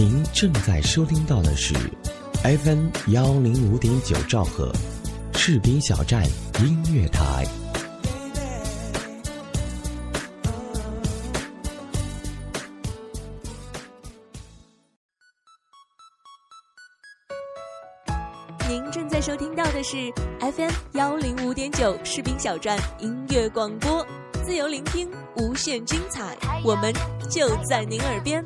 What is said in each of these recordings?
您正在收听到的是 FM 幺零五点九兆赫，士兵小站音乐台。您正在收听到的是 FM 幺零五点九士兵小站音乐广播，自由聆听，无限精彩，我们就在您耳边。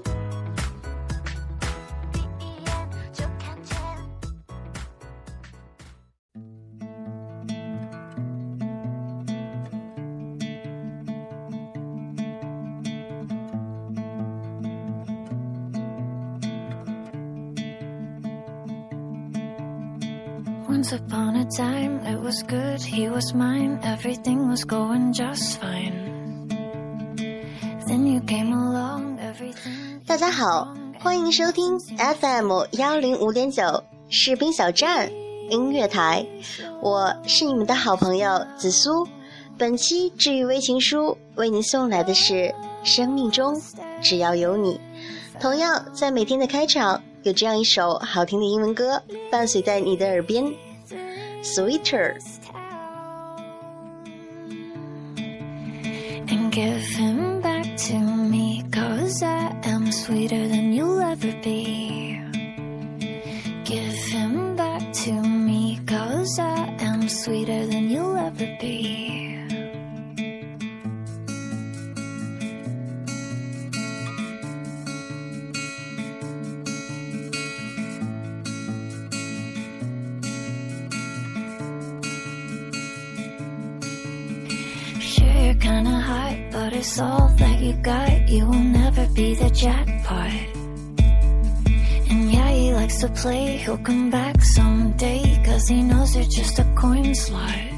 Everything was going just fine. Then you came along, everything. 大家好，欢迎收听 FM 幺零五点九士兵小站音乐台，我是你们的好朋友紫苏。本期治愈微情书为您送来的是生命中只要有你。同样，在每天的开场有这样一首好听的英文歌伴随在你的耳边，Sweeter。Give him back to me, cause I am sweeter than you'll ever be. Give him back to me, cause I am sweeter than you'll ever be. Hot, but it's all that you got. You will never be the jackpot. And yeah, he likes to play, he'll come back someday. Cause he knows you're just a coin slot.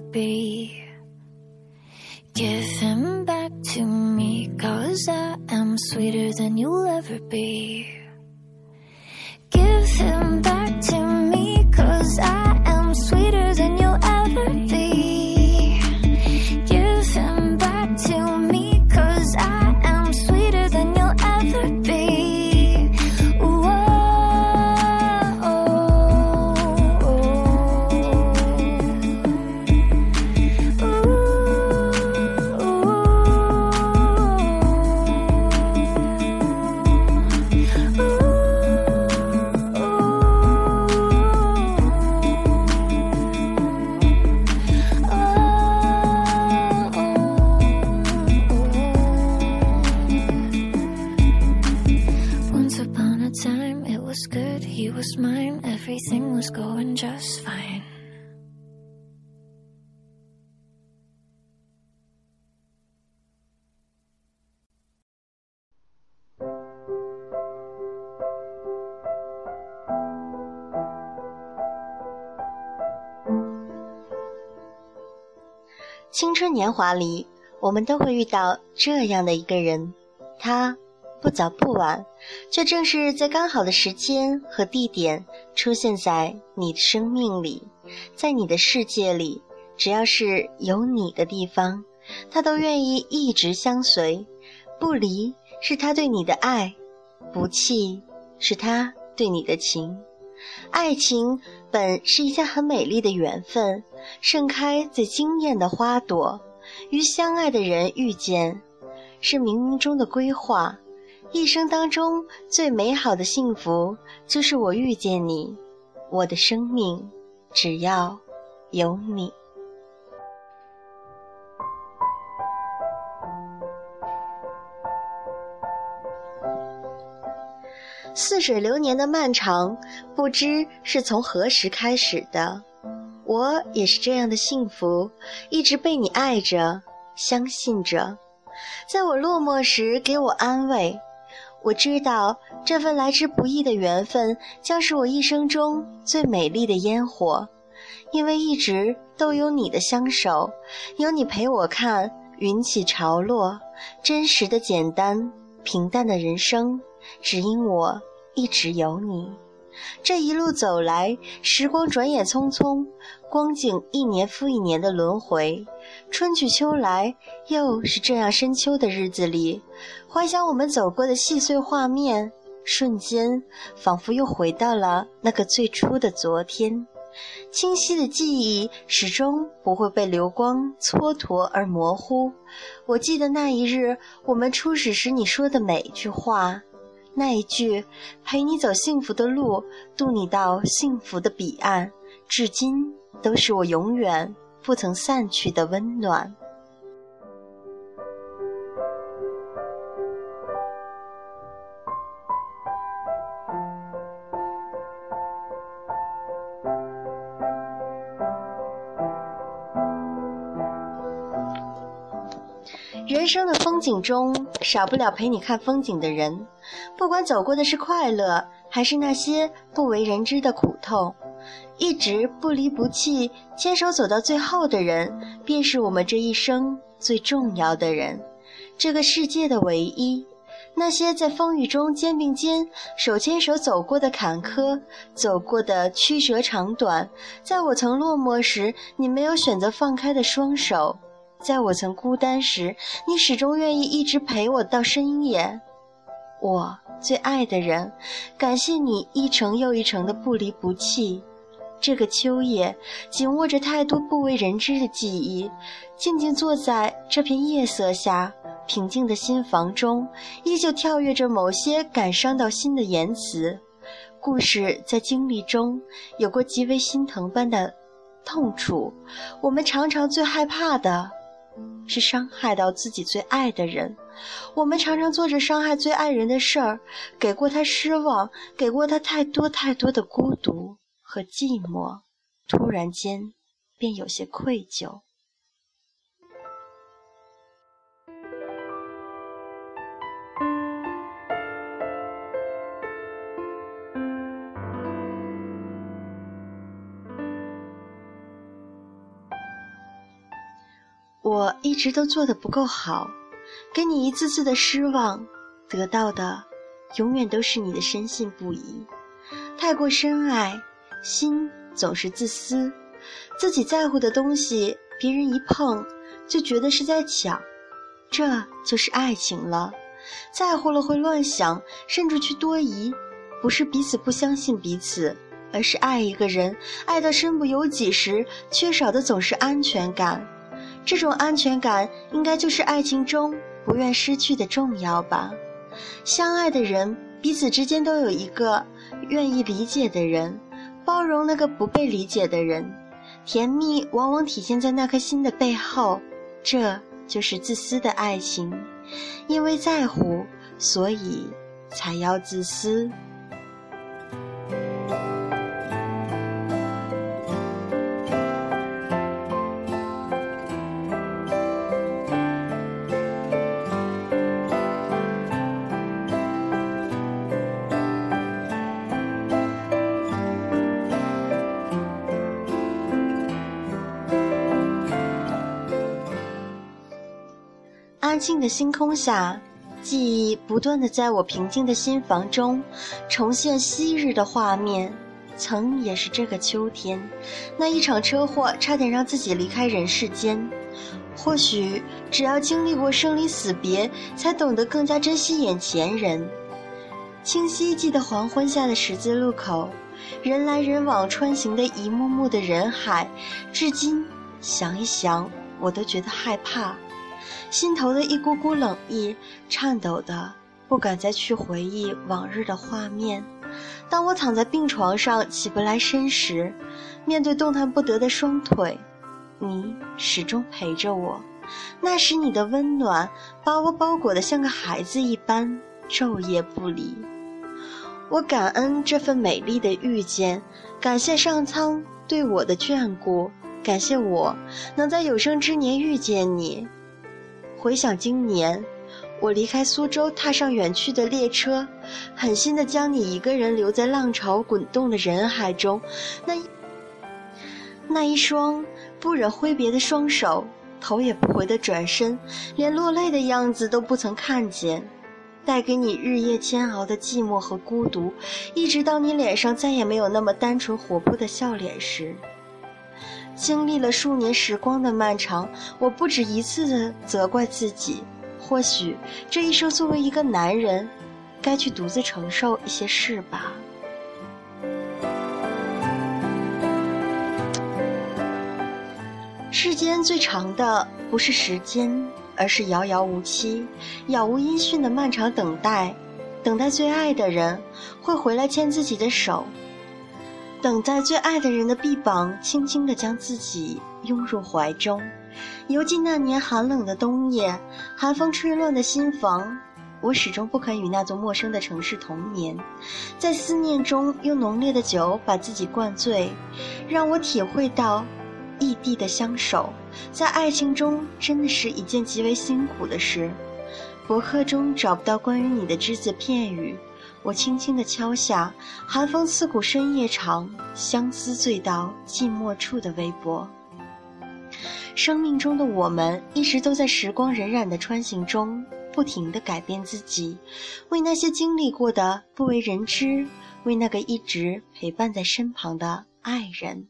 Be. Give him back to me, cause I am sweeter than you'll ever be. Give him back to me, cause I am sweeter than you'll ever 青春年华里，我们都会遇到这样的一个人，他不早不晚，却正是在刚好的时间和地点出现在你的生命里，在你的世界里，只要是有你的地方，他都愿意一直相随。不离是他对你的爱，不弃是他对你的情。爱情本是一件很美丽的缘分，盛开最惊艳的花朵，与相爱的人遇见，是冥冥中的规划。一生当中最美好的幸福，就是我遇见你，我的生命只要有你。似水流年的漫长，不知是从何时开始的。我也是这样的幸福，一直被你爱着，相信着，在我落寞时给我安慰。我知道这份来之不易的缘分，将是我一生中最美丽的烟火，因为一直都有你的相守，有你陪我看云起潮落，真实的简单平淡的人生，只因我。一直有你，这一路走来，时光转眼匆匆，光景一年复一年的轮回，春去秋来，又是这样深秋的日子里，怀想我们走过的细碎画面，瞬间仿佛又回到了那个最初的昨天，清晰的记忆始终不会被流光蹉跎而模糊。我记得那一日，我们初始时你说的每一句话。那一句“陪你走幸福的路，渡你到幸福的彼岸”，至今都是我永远不曾散去的温暖。景中，少不了陪你看风景的人。不管走过的是快乐，还是那些不为人知的苦痛，一直不离不弃、牵手走到最后的人，便是我们这一生最重要的人，这个世界的唯一。那些在风雨中肩并肩、手牵手走过的坎坷，走过的曲折长短，在我曾落寞时，你没有选择放开的双手。在我曾孤单时，你始终愿意一直陪我到深夜。我最爱的人，感谢你一程又一程的不离不弃。这个秋夜，紧握着太多不为人知的记忆，静静坐在这片夜色下，平静的心房中，依旧跳跃着某些感伤到心的言辞。故事在经历中有过极为心疼般的痛楚，我们常常最害怕的。是伤害到自己最爱的人，我们常常做着伤害最爱人的事儿，给过他失望，给过他太多太多的孤独和寂寞，突然间便有些愧疚。我一直都做的不够好，给你一次次的失望，得到的永远都是你的深信不疑。太过深爱，心总是自私，自己在乎的东西，别人一碰就觉得是在抢，这就是爱情了。在乎了会乱想，甚至去多疑，不是彼此不相信彼此，而是爱一个人，爱到身不由己时，缺少的总是安全感。这种安全感，应该就是爱情中不愿失去的重要吧。相爱的人，彼此之间都有一个愿意理解的人，包容那个不被理解的人。甜蜜往往体现在那颗心的背后，这就是自私的爱情。因为在乎，所以才要自私。静的星空下，记忆不断的在我平静的心房中重现昔日的画面。曾也是这个秋天，那一场车祸差点让自己离开人世间。或许只要经历过生离死别，才懂得更加珍惜眼前人。清晰记得黄昏下的十字路口，人来人往穿行的一幕幕的人海，至今想一想，我都觉得害怕，心头的一股股冷意，颤抖的不敢再去回忆往日的画面。当我躺在病床上起不来身时，面对动弹不得的双腿，你始终陪着我。那时你的温暖把我包裹得像个孩子一般，昼夜不离。我感恩这份美丽的遇见，感谢上苍对我的眷顾，感谢我能在有生之年遇见你。回想今年。我离开苏州，踏上远去的列车，狠心的将你一个人留在浪潮滚动的人海中，那那一双不忍挥别的双手，头也不回的转身，连落泪的样子都不曾看见，带给你日夜煎熬的寂寞和孤独，一直到你脸上再也没有那么单纯活泼的笑脸时，经历了数年时光的漫长，我不止一次的责怪自己。或许这一生作为一个男人，该去独自承受一些事吧。世间最长的不是时间，而是遥遥无期、杳无音讯的漫长等待。等待最爱的人会回来牵自己的手，等待最爱的人的臂膀轻轻地将自己拥入怀中。犹记那年寒冷的冬夜，寒风吹乱的心房，我始终不肯与那座陌生的城市同眠，在思念中用浓烈的酒把自己灌醉，让我体会到异地的相守，在爱情中真的是一件极为辛苦的事。博客中找不到关于你的只字片语，我轻轻地敲下“寒风刺骨深夜长，相思醉到寂寞处”的微博。生命中的我们一直都在时光荏苒的穿行中，不停地改变自己，为那些经历过的不为人知，为那个一直陪伴在身旁的爱人。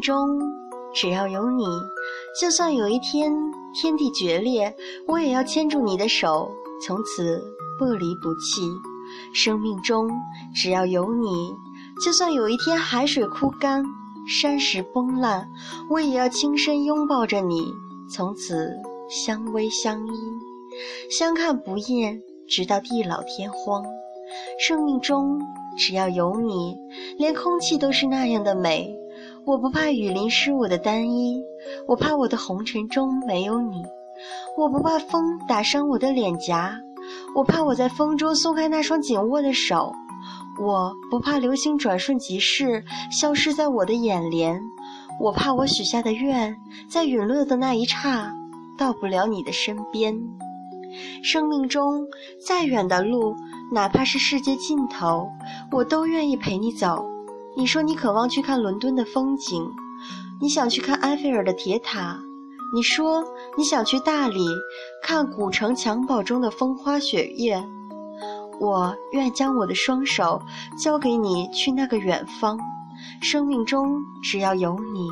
中，只要有你，就算有一天天地决裂，我也要牵住你的手，从此不离不弃。生命中，只要有你，就算有一天海水枯干，山石崩烂，我也要轻身拥抱着你，从此相偎相依，相看不厌，直到地老天荒。生命中，只要有你，连空气都是那样的美。我不怕雨淋湿我的单衣，我怕我的红尘中没有你；我不怕风打伤我的脸颊，我怕我在风中松开那双紧握的手；我不怕流星转瞬即逝，消失在我的眼帘；我怕我许下的愿，在陨落的那一刹，到不了你的身边。生命中再远的路，哪怕是世界尽头，我都愿意陪你走。你说你渴望去看伦敦的风景，你想去看埃菲尔的铁塔。你说你想去大理看古城襁褓中的风花雪月。我愿将我的双手交给你，去那个远方。生命中只要有你，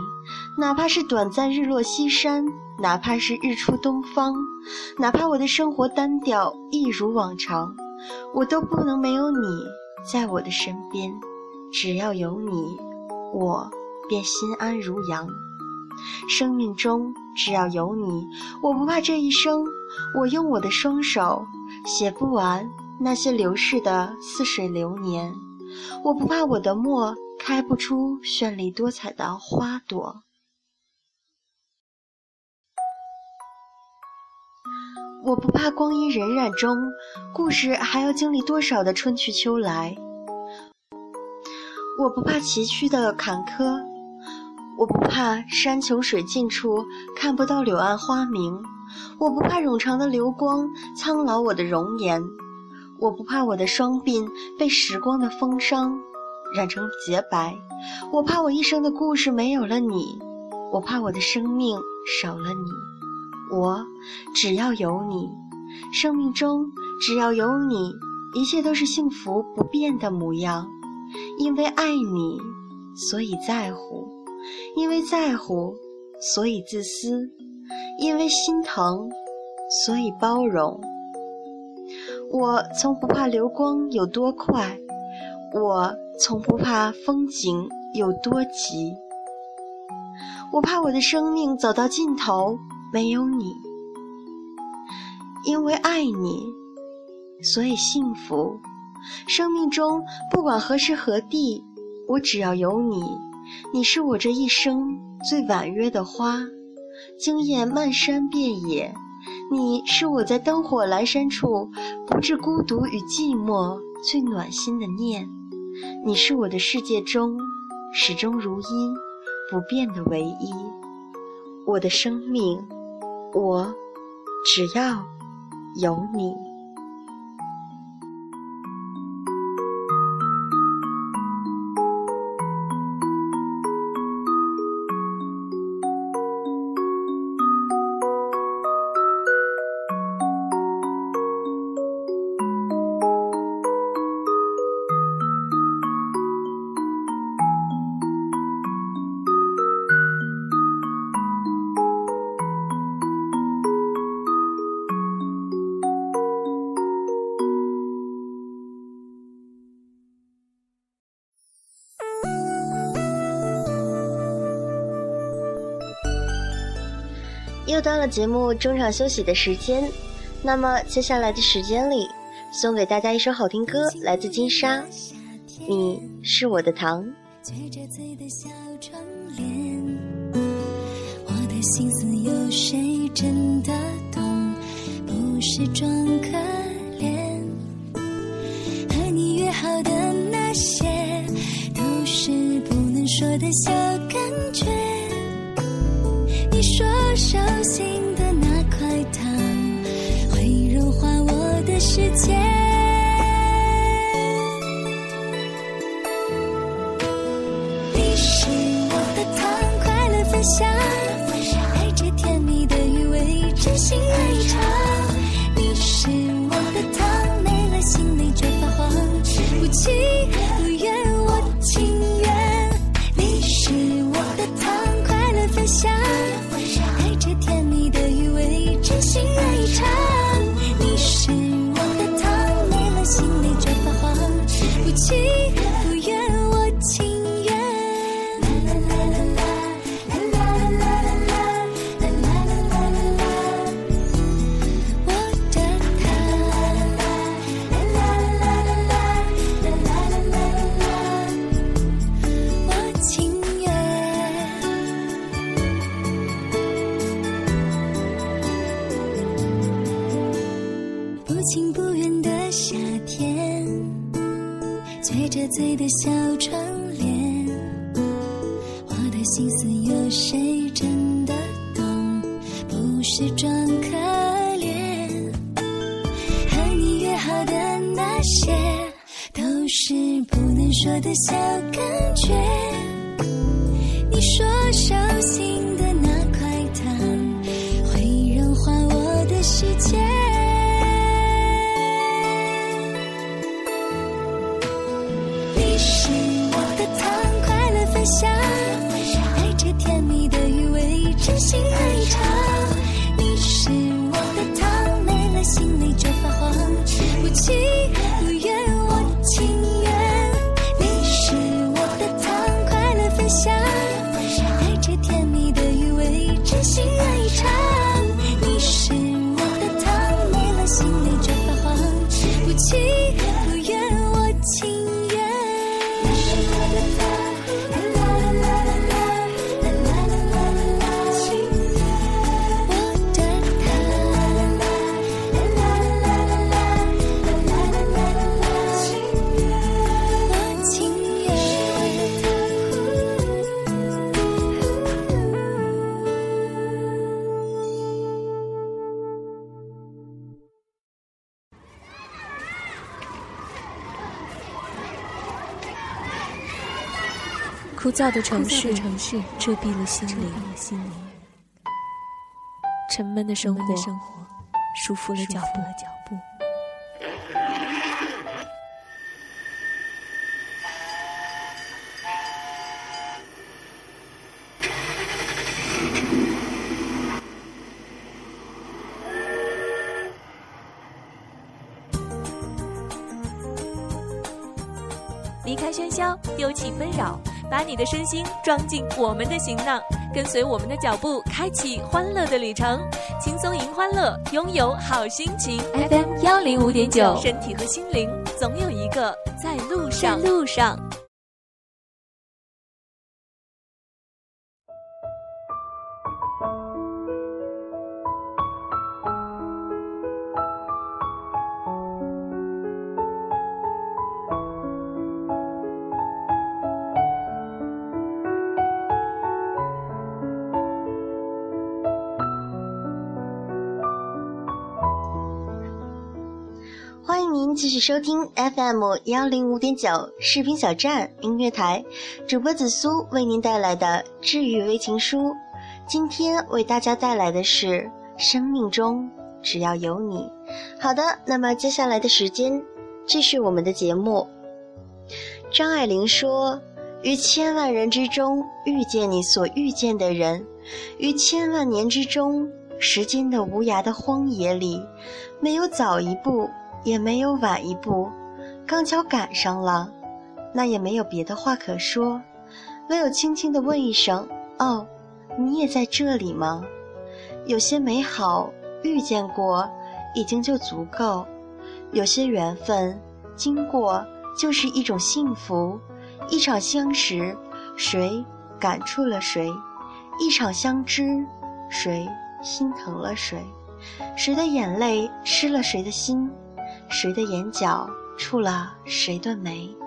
哪怕是短暂日落西山，哪怕是日出东方，哪怕我的生活单调一如往常，我都不能没有你在我的身边。只要有你，我便心安如羊。生命中只要有你，我不怕这一生，我用我的双手写不完那些流逝的似水流年。我不怕我的墨开不出绚丽多彩的花朵。我不怕光阴荏苒中，故事还要经历多少的春去秋来。我不怕崎岖的坎坷，我不怕山穷水尽处看不到柳暗花明，我不怕冗长的流光苍老我的容颜，我不怕我的双鬓被时光的风霜染成洁白。我怕我一生的故事没有了你，我怕我的生命少了你。我只要有你，生命中只要有你，一切都是幸福不变的模样。因为爱你，所以在乎；因为在乎，所以自私；因为心疼，所以包容。我从不怕流光有多快，我从不怕风景有多急。我怕我的生命走到尽头没有你，因为爱你，所以幸福。生命中不管何时何地，我只要有你，你是我这一生最婉约的花，惊艳漫山遍野。你是我在灯火阑珊处不致孤独与寂寞最暖心的念，你是我的世界中始终如一不变的唯一。我的生命，我只要有你。又到了节目中场休息的时间，那么接下来的时间里，送给大家一首好听歌，来自金莎，《你是我的糖》。我的心思有谁真的懂？不是装分享，带着甜蜜的余味，真心爱尝。你是我的糖，没了心里就发慌，不情心思有谁真的懂？不是装可怜，和你约好的那些，都是不能说的小感觉。燥的城市遮蔽了心灵，沉闷的生活束缚了脚步。离开喧嚣，丢弃纷扰，把你的身心装进我们的行囊，跟随我们的脚步，开启欢乐的旅程，轻松迎欢乐，拥有好心情。FM 幺零五点九，身体和心灵总有一个在路上。路上。继续收听 FM 幺零五点九视频小站音乐台，主播紫苏为您带来的治愈微情书。今天为大家带来的是《生命中只要有你》。好的，那么接下来的时间继续我们的节目。张爱玲说：“于千万人之中遇见你所遇见的人，于千万年之中，时间的无涯的荒野里，没有早一步。”也没有晚一步，刚巧赶上了，那也没有别的话可说，唯有轻轻地问一声：“哦，你也在这里吗？”有些美好遇见过，已经就足够；有些缘分经过，就是一种幸福。一场相识，谁感触了谁？一场相知，谁心疼了谁？谁的眼泪湿了谁的心？谁的眼角触了谁的眉？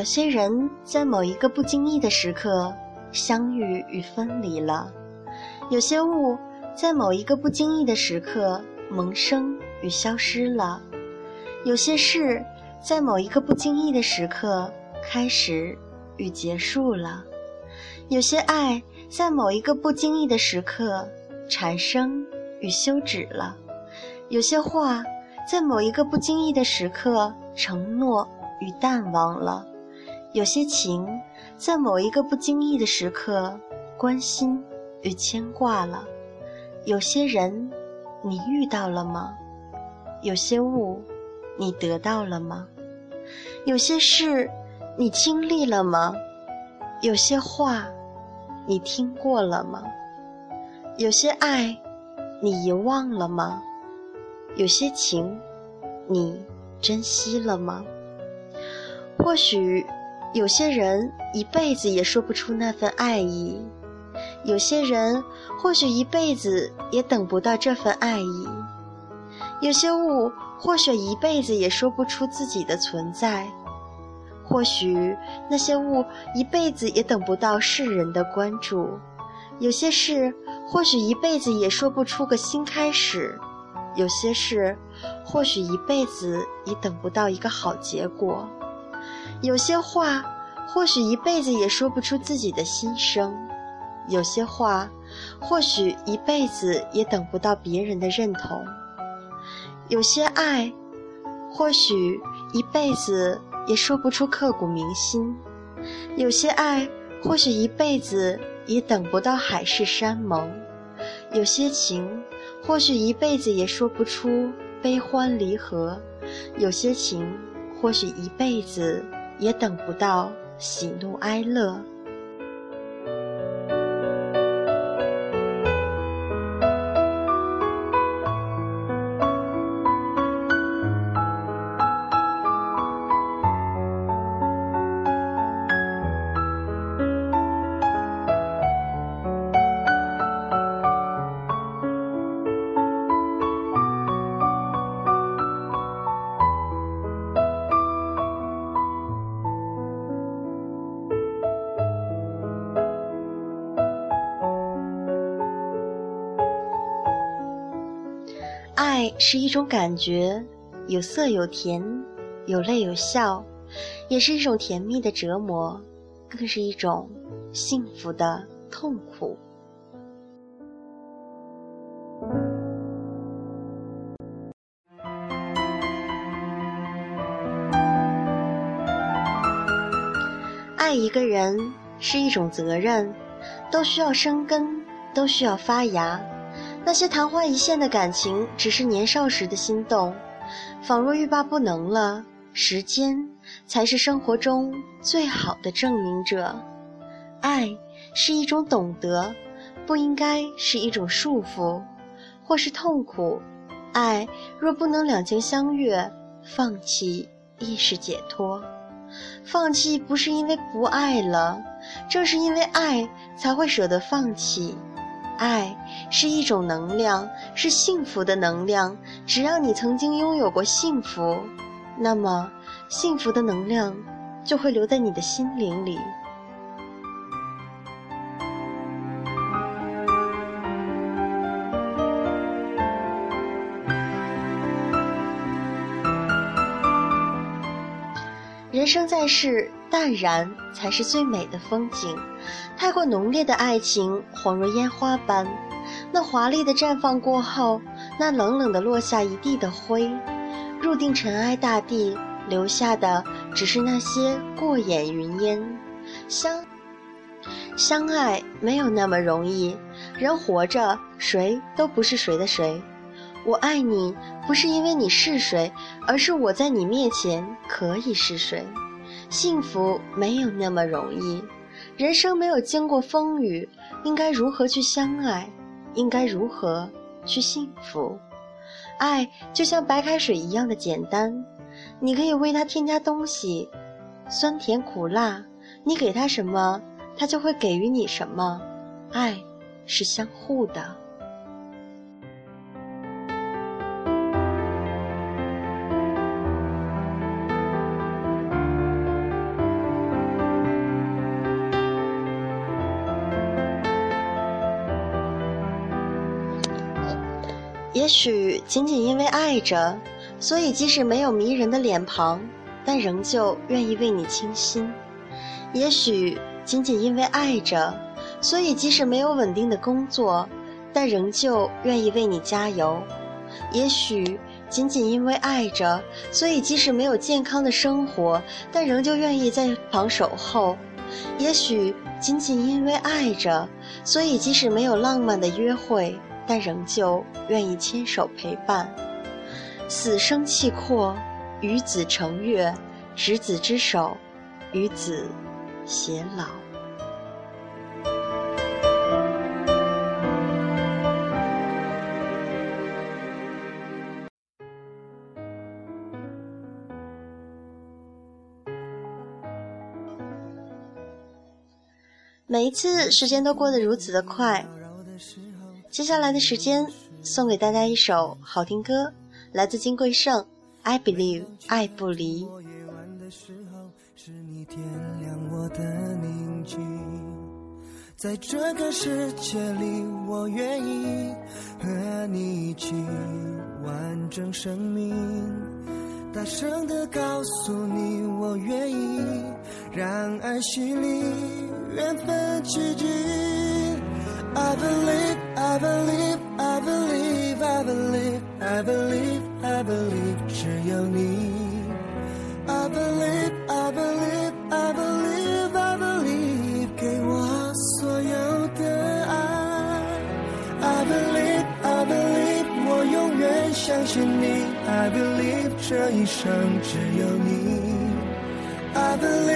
有些人在某一个不经意的时刻相遇与分离了，有些物在某一个不经意的时刻萌生与消失了，有些事在某一个不经意的时刻开始与结束了，有些爱在某一个不经意的时刻产生与休止了，有些话在某一个不经意的时刻承诺与淡忘了。有些情，在某一个不经意的时刻，关心与牵挂了；有些人，你遇到了吗？有些物，你得到了吗？有些事，你经历了吗？有些话，你听过了吗？有些爱，你遗忘了吗？有些情，你珍惜了吗？或许。有些人一辈子也说不出那份爱意，有些人或许一辈子也等不到这份爱意，有些物或许一辈子也说不出自己的存在，或许那些物一辈子也等不到世人的关注，有些事或许一辈子也说不出个新开始，有些事或许一辈子也等不到一个好结果。有些话，或许一辈子也说不出自己的心声；有些话，或许一辈子也等不到别人的认同；有些爱，或许一辈子也说不出刻骨铭心；有些爱，或许一辈子也等不到海誓山盟；有些情，或许一辈子也说不出悲欢离合；有些情，或许一辈子。也等不到喜怒哀乐。是一种感觉，有涩有甜，有泪有笑，也是一种甜蜜的折磨，更是一种幸福的痛苦。爱一个人是一种责任，都需要生根，都需要发芽。那些昙花一现的感情，只是年少时的心动，仿若欲罢不能了。时间才是生活中最好的证明者。爱是一种懂得，不应该是一种束缚，或是痛苦。爱若不能两情相悦，放弃亦是解脱。放弃不是因为不爱了，正是因为爱才会舍得放弃。爱是一种能量，是幸福的能量。只要你曾经拥有过幸福，那么幸福的能量就会留在你的心灵里。人生在世，淡然才是最美的风景。太过浓烈的爱情，恍若烟花般。那华丽的绽放过后，那冷冷的落下一地的灰，入定尘埃大地，留下的只是那些过眼云烟。相相爱没有那么容易，人活着，谁都不是谁的谁。我爱你，不是因为你是谁，而是我在你面前可以是谁。幸福没有那么容易，人生没有经过风雨，应该如何去相爱？应该如何去幸福？爱就像白开水一样的简单，你可以为它添加东西，酸甜苦辣，你给它什么，它就会给予你什么。爱是相互的。也许仅仅因为爱着，所以即使没有迷人的脸庞，但仍旧愿意为你倾心；也许仅仅因为爱着，所以即使没有稳定的工作，但仍旧愿意为你加油；也许仅仅因为爱着，所以即使没有健康的生活，但仍旧愿意在旁守候；也许仅仅因为爱着，所以即使没有浪漫的约会。但仍旧愿意牵手陪伴，死生契阔，与子成悦，执子之手，与子偕老。每一次时间都过得如此的快。接下来的时间，送给大家一首好听歌，来自金贵晟，《I Believe》，爱不离。在这个世界里，我愿意和你一起完整生命。大声的告诉你，我愿意让爱洗礼，缘分奇迹。I believe, I believe, I believe, I believe, I believe, I believe，只有你。I believe, I believe, I believe, I believe，给我所有的爱。I believe, I believe，我永远相信你。I believe，这一生只有你。I believe,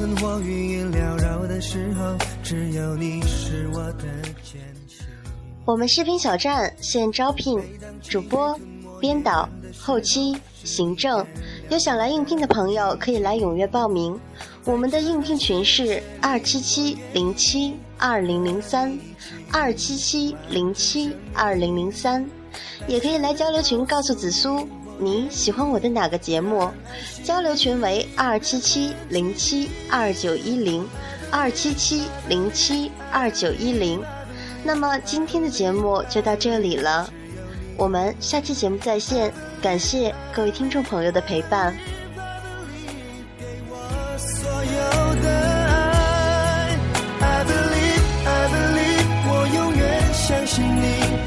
困惑云烟缭绕的时候，只有你是我的坚强。我们视频小站现招聘主播、编导、后期、行政。有想来应聘的朋友，可以来踊跃报名。我们的应聘群是二七七零七二零零三二七七零七二零零三，也可以来交流群告诉紫苏你喜欢我的哪个节目。交流群为二七七零七二九一零二七七零七二九一零。那么今天的节目就到这里了，我们下期节目再见。感谢各位听众朋友的陪伴。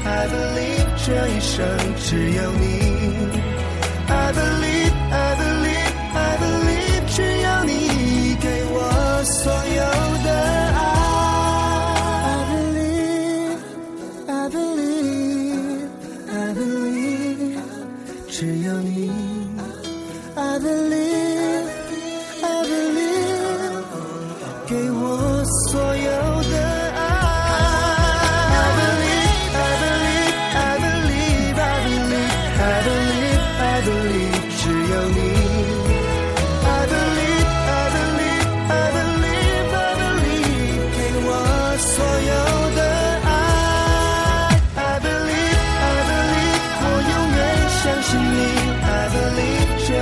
I believe 这一生只有你。believe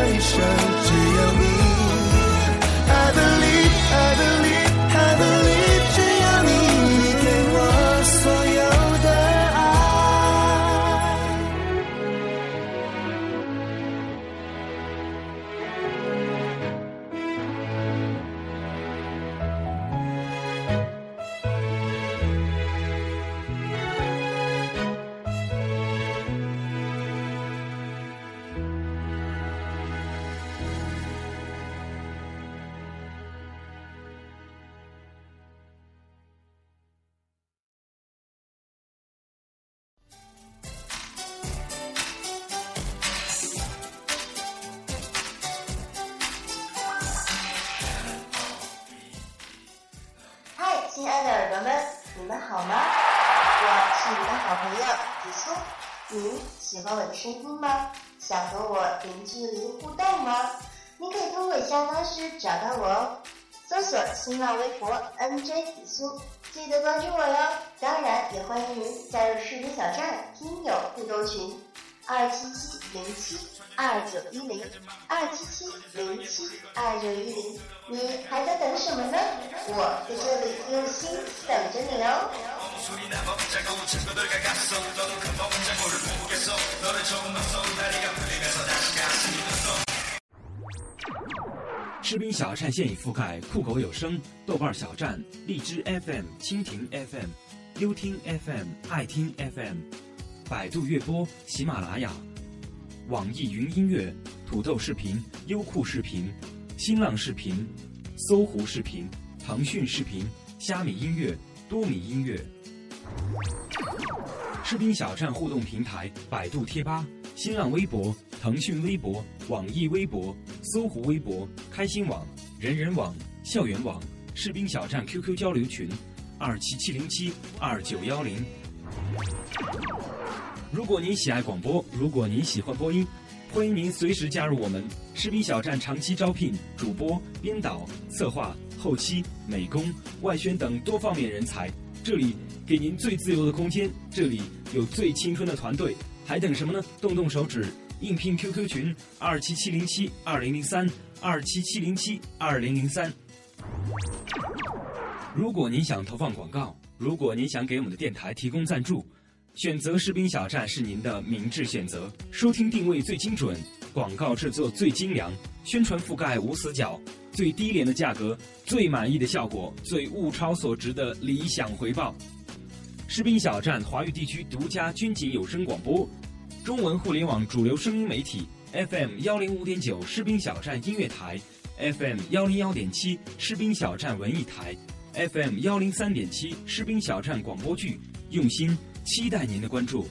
亲方式找到我哦，搜索新浪微博 NJ 紫苏，记得关注我哟。当然，也欢迎您加入视频小站听友互动群二七七零七二九一零二七七零七二九一零。你还在等什么呢？我在这里用心等着你哦。士兵小站现已覆盖酷狗有声、豆瓣小站、荔枝 FM、蜻蜓 FM、优听 FM、爱听 FM、百度乐播、喜马拉雅、网易云音乐、土豆视频、优酷视频、新浪视频、搜狐视频、腾讯视频、虾米音乐、多米音乐。士兵小站互动平台：百度贴吧、新浪微博、腾讯微博、网易微博、搜狐微博、开心网、人人网、校园网。士兵小站 QQ 交流群：二七七零七二九幺零。如果您喜爱广播，如果您喜欢播音，欢迎您随时加入我们。士兵小站长期招聘主播、编导、策划、后期、美工、外宣等多方面人才。这里给您最自由的空间，这里有最青春的团队，还等什么呢？动动手指，应聘 QQ 群二七七零七二零零三二七七零七二零零三。如果您想投放广告，如果您想给我们的电台提供赞助，选择士兵小站是您的明智选择。收听定位最精准，广告制作最精良，宣传覆盖无死角。最低廉的价格，最满意的效果，最物超所值的理想回报。士兵小站华语地区独家军警有声广播，中文互联网主流声音媒体 FM 幺零五点九士兵小站音乐台，FM 幺零幺点七士兵小站文艺台，FM 幺零三点七士兵小站广播剧，用心期待您的关注。